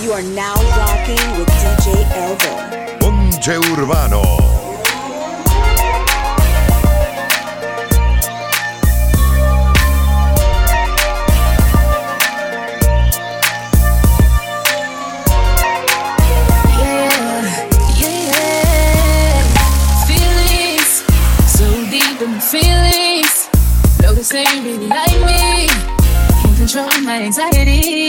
You are now rocking with DJ Elvo. Ponche Urbano. This ain't really like me. Can't control my anxiety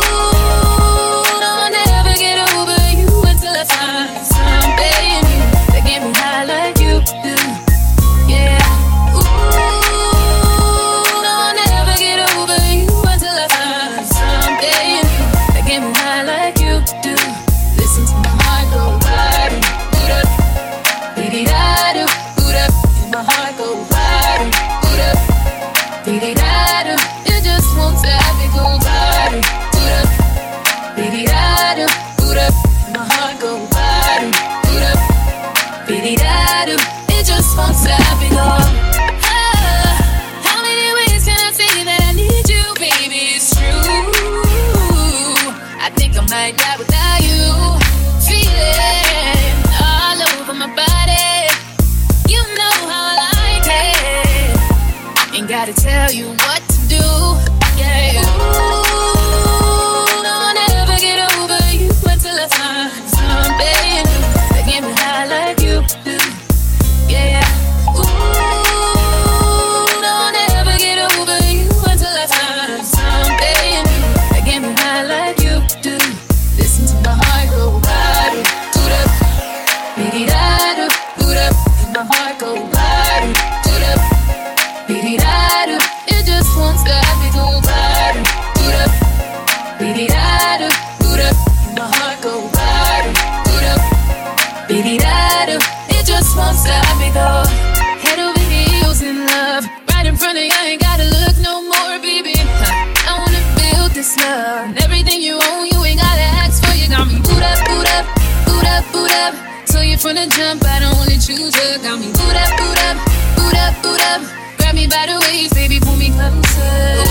better ways, baby, pull me closer.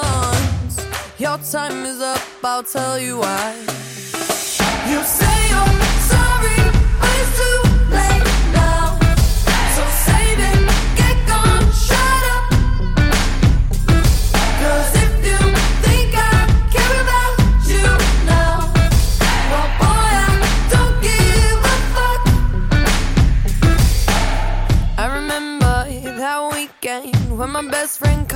time is up, I'll tell you why. You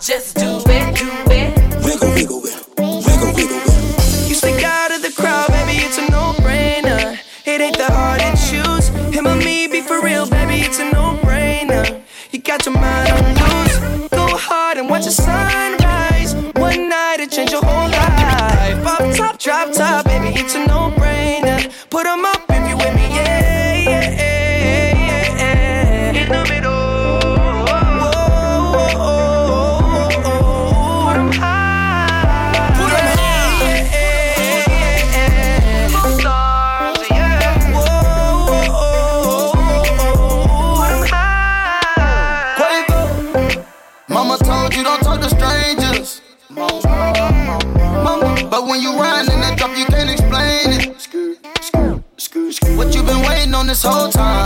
just do it, do it. Wiggle, wiggle, wiggle, wiggle, wiggle. You stick out of the crowd, baby, it's a no-brainer. It ain't the hard to choose. Him or me, be for real, baby, it's a no-brainer. You got your mind on loose. Go hard and watch the sunrise. One night it change your whole life. Pop top, drop top, baby, it's a no-brainer. This whole time?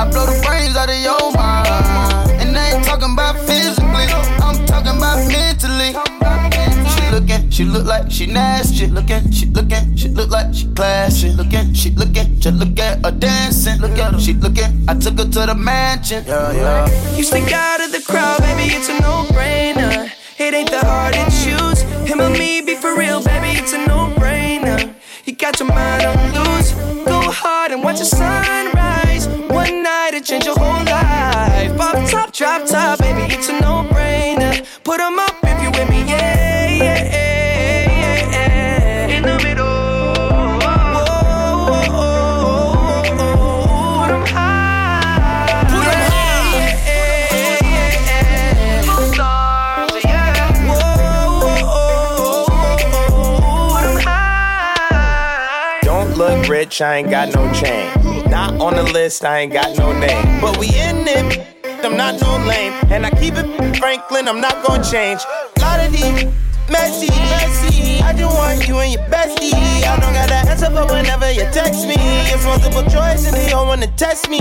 I blow the brains out of your mind. And I ain't talking about physically, I'm talking about mentally. She looking, she look like she nasty. Looking, she looking, she look like she classy. Looking, she looking, just look at her dancing. Look at her, she looking. I took her to the mansion. Yeah, yeah. You stick out of the crowd, baby, it's a no-brainer. It ain't that hard to choose. Him or me, be for real, baby, it's a no-brainer. You got your mind on loose. And watch the sunrise. One night it change your whole life. Pop top, drop top, baby, it's a no-brainer. Put 'em up rich, I ain't got no chain. Not on the list, I ain't got no name. But we in it, I'm not no lame. And I keep it Franklin, I'm not gonna change. Lot of these messy, messy. I just want you and your bestie. I don't got an answer, but whenever you text me, it's multiple choice and they don't wanna test me.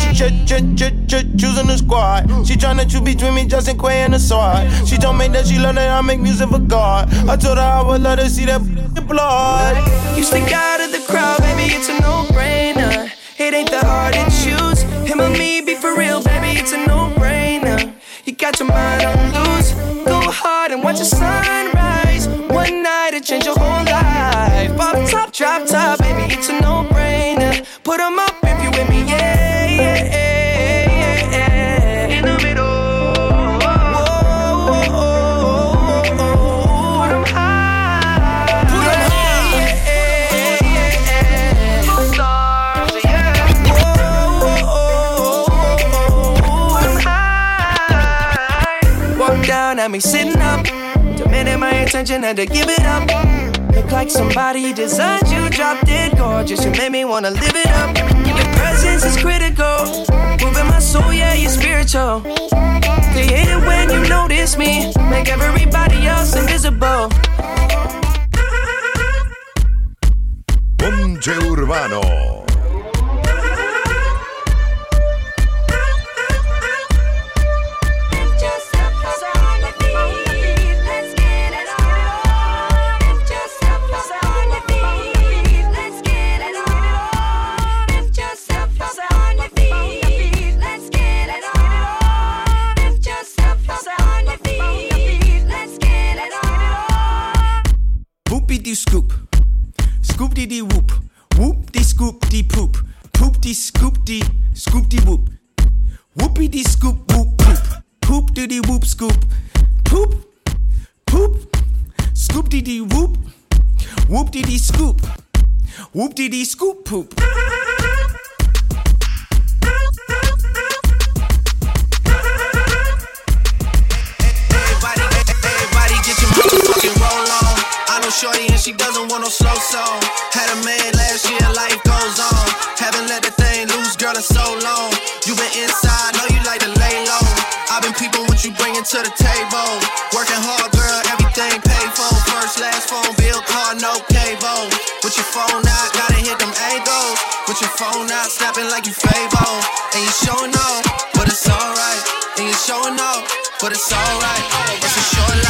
She ch ch ch ch choosing the squad. She tryna choose between me, Justin Quavo, and the sword. She told me that she love that I make music for God. I told her I would let her see that blood. You stick out of the crowd, baby, it's a no-brainer. It ain't that hard to choose. Him or me, be for real, baby, it's a no-brainer. You got your mind on loose. Go hard and watch the sunrise. One night it changed your whole life. Pop top, drop top, at me sitting up, demanding my attention, had to give it up. Look like somebody designed you, drop dead gorgeous. You made me wanna live it up. Your presence is critical, moving my soul, yeah, you're spiritual. Created when you notice me, make everybody else invisible. Ponche Urbano. Shorty and she doesn't want no slow song. Had a man last year, life goes on. Haven't let the thing loose, girl, in so long. You been inside, know you like to lay low. I've been people what you bringing to the table. Working hard, girl, everything paid for. First, last phone bill, car, no cable. With your phone out, gotta hit them angles. With your phone out, snapping like you Fabo. And you showing off, but it's alright. And you showing off, but it's alright. It's a short life,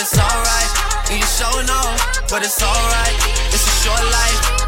it's alright. And you showing off, but it's alright. It's a short life.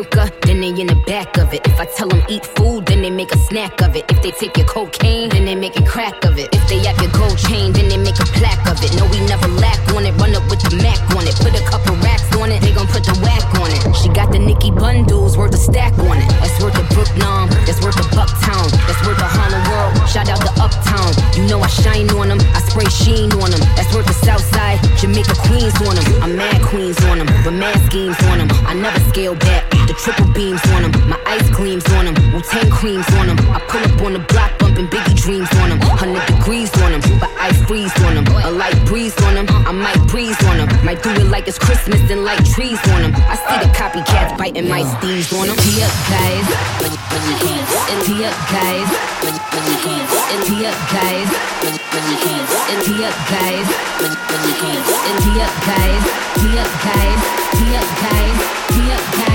Then they in the back of it. If I tell them eat food, then they make a snack of it. If they take your cocaine, then they make a crack of it. If they have your gold chain, then they make a plaque of it. No, we never lack on it. Run up with the Mac on it. Put a couple racks on it. They gon' put the whack on it. She got the Nicki bundles worth a stack on it. That's worth a Brooklyn. That's worth a Bucktown. That's worth a Harlem World. Shout out the Uptown. You know I shine on them. I spray sheen on them. That's worth the Southside. Jamaica Queens on them. I'm mad Queens on them. But mad schemes on them. I never scale back. The triple beams on him, my ice gleams on him, Wu Tang creams on him. I pull up on the block, bumping Biggie dreams on him. 100 degrees on him, but I freeze on him. A light breeze on him, I might breeze on him. Might do it like it's Christmas and light trees on him. I see the copycats biting my steeds on him. Tee up, guys. And tee up, guys. And tee up, guys. And tee up, guys. And tee up, guys. Tee up, guys. Tee up, guys. Tee up, guys.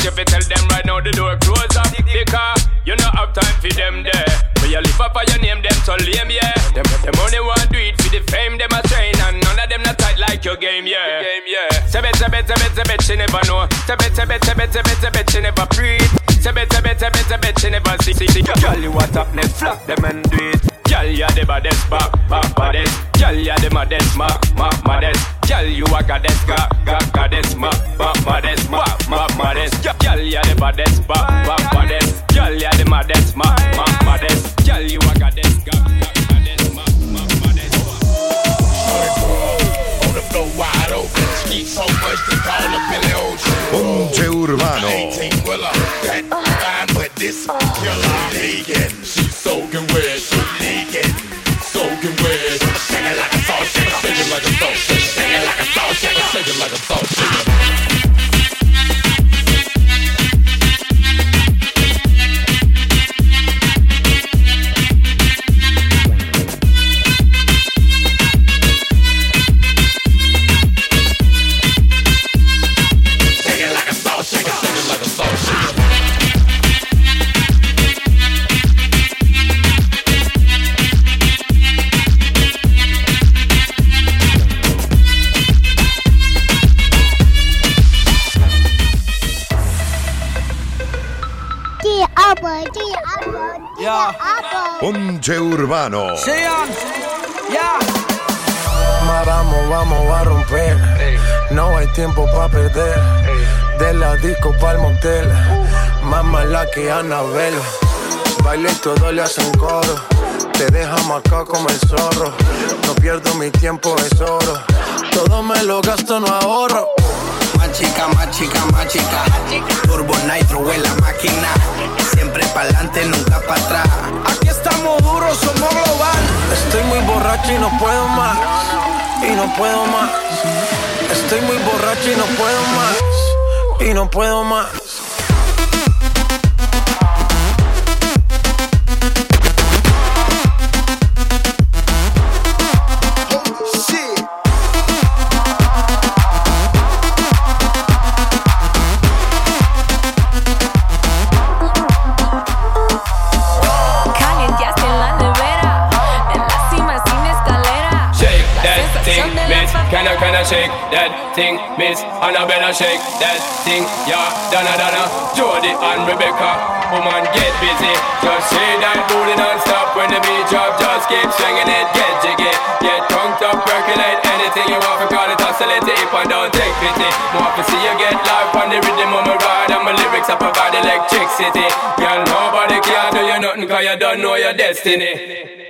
But if you tell them right now the door close up, because you not have time for them there. But you live up for your name, them so lame, yeah. Them, them only want do it for the fame, them a train, and none of them not tight like your game, yeah. Game, yeah. Sebet, sebet, sebet, sebet, she never know. Sebet, sebet, sebet, sebet, sebet, she never breathe. Sebet, sebet, sebet, sebet, she never see. see, see. Girl, you what up next, flop them and do it. Girl, you the baddest, back, back, baddest. Girl, you the maddest, ma, ma, maddest. Girl, you a goddess, ga, ga, goddess, ma, ma, maddest, ma, ma, maddest. Girl, you the baddest, back, back, baddest. Girl, you the maddest, ma, ma, maddest. Girl, you a goddess, ga, ga, goddess, ma, ma, maddest. On the floor wide open. Ski so much they call her Billy Ocean. Ponche Urbano. 18 willer. That fine, but this killer leaking. She's soaking wet. She leaking. Soaking wet. Shake it like a salt shaker. Shake it like a salt shaker. Shake it like a salt shaker. Shake it like a salt Ponche Urbano. Ma vamos, vamos a romper. No hay tiempo para perder. De la disco pa'l motel. Más mala que Anabel. Baile y todo le hacen coro. Te deja marcado como el zorro. No pierdo mi tiempo, es oro. Todo me lo gasto, no ahorro. Más chica, más chica, más chica. Turbo Nitro en la máquina. Pa'lante, nunca para atrás. Aquí estamos duros, somos global. Estoy muy borracho y no puedo más. Y no puedo más. Estoy muy borracho y no puedo más. Y no puedo más. I shake that thing, miss? And I better shake that thing, yeah. Donna, Donna, Jody and Rebecca. Woman, get busy. Just shake that booty non-stop when the beat drop. Just keep swinging it, get jiggy. Get drunk up, percolate anything you want. Call it oscillate if I don't take pity. Want to see you get live on the rhythm of my ride. And my lyrics I provide electricity. Girl, nobody can do you nothing cause you don't know your destiny.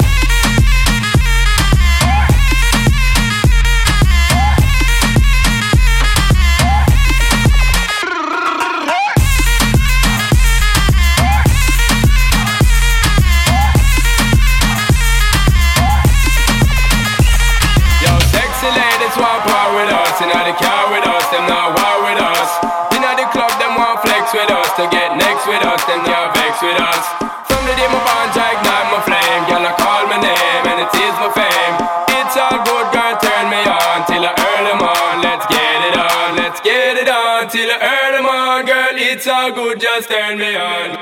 Girl, it's all good, just turn me on.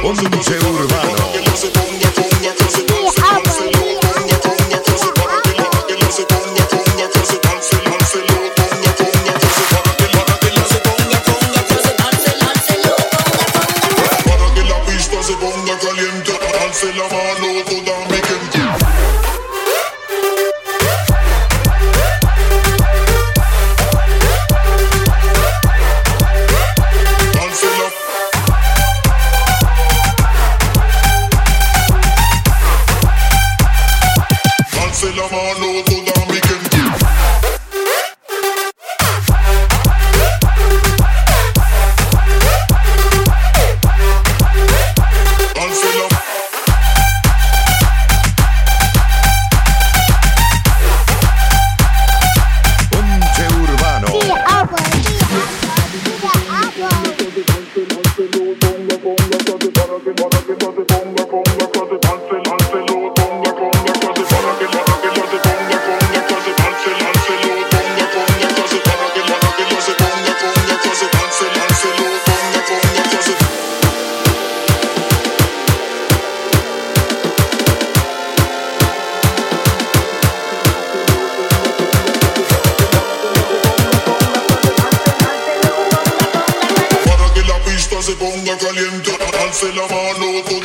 Ponche Urbano. Se ponga caliente,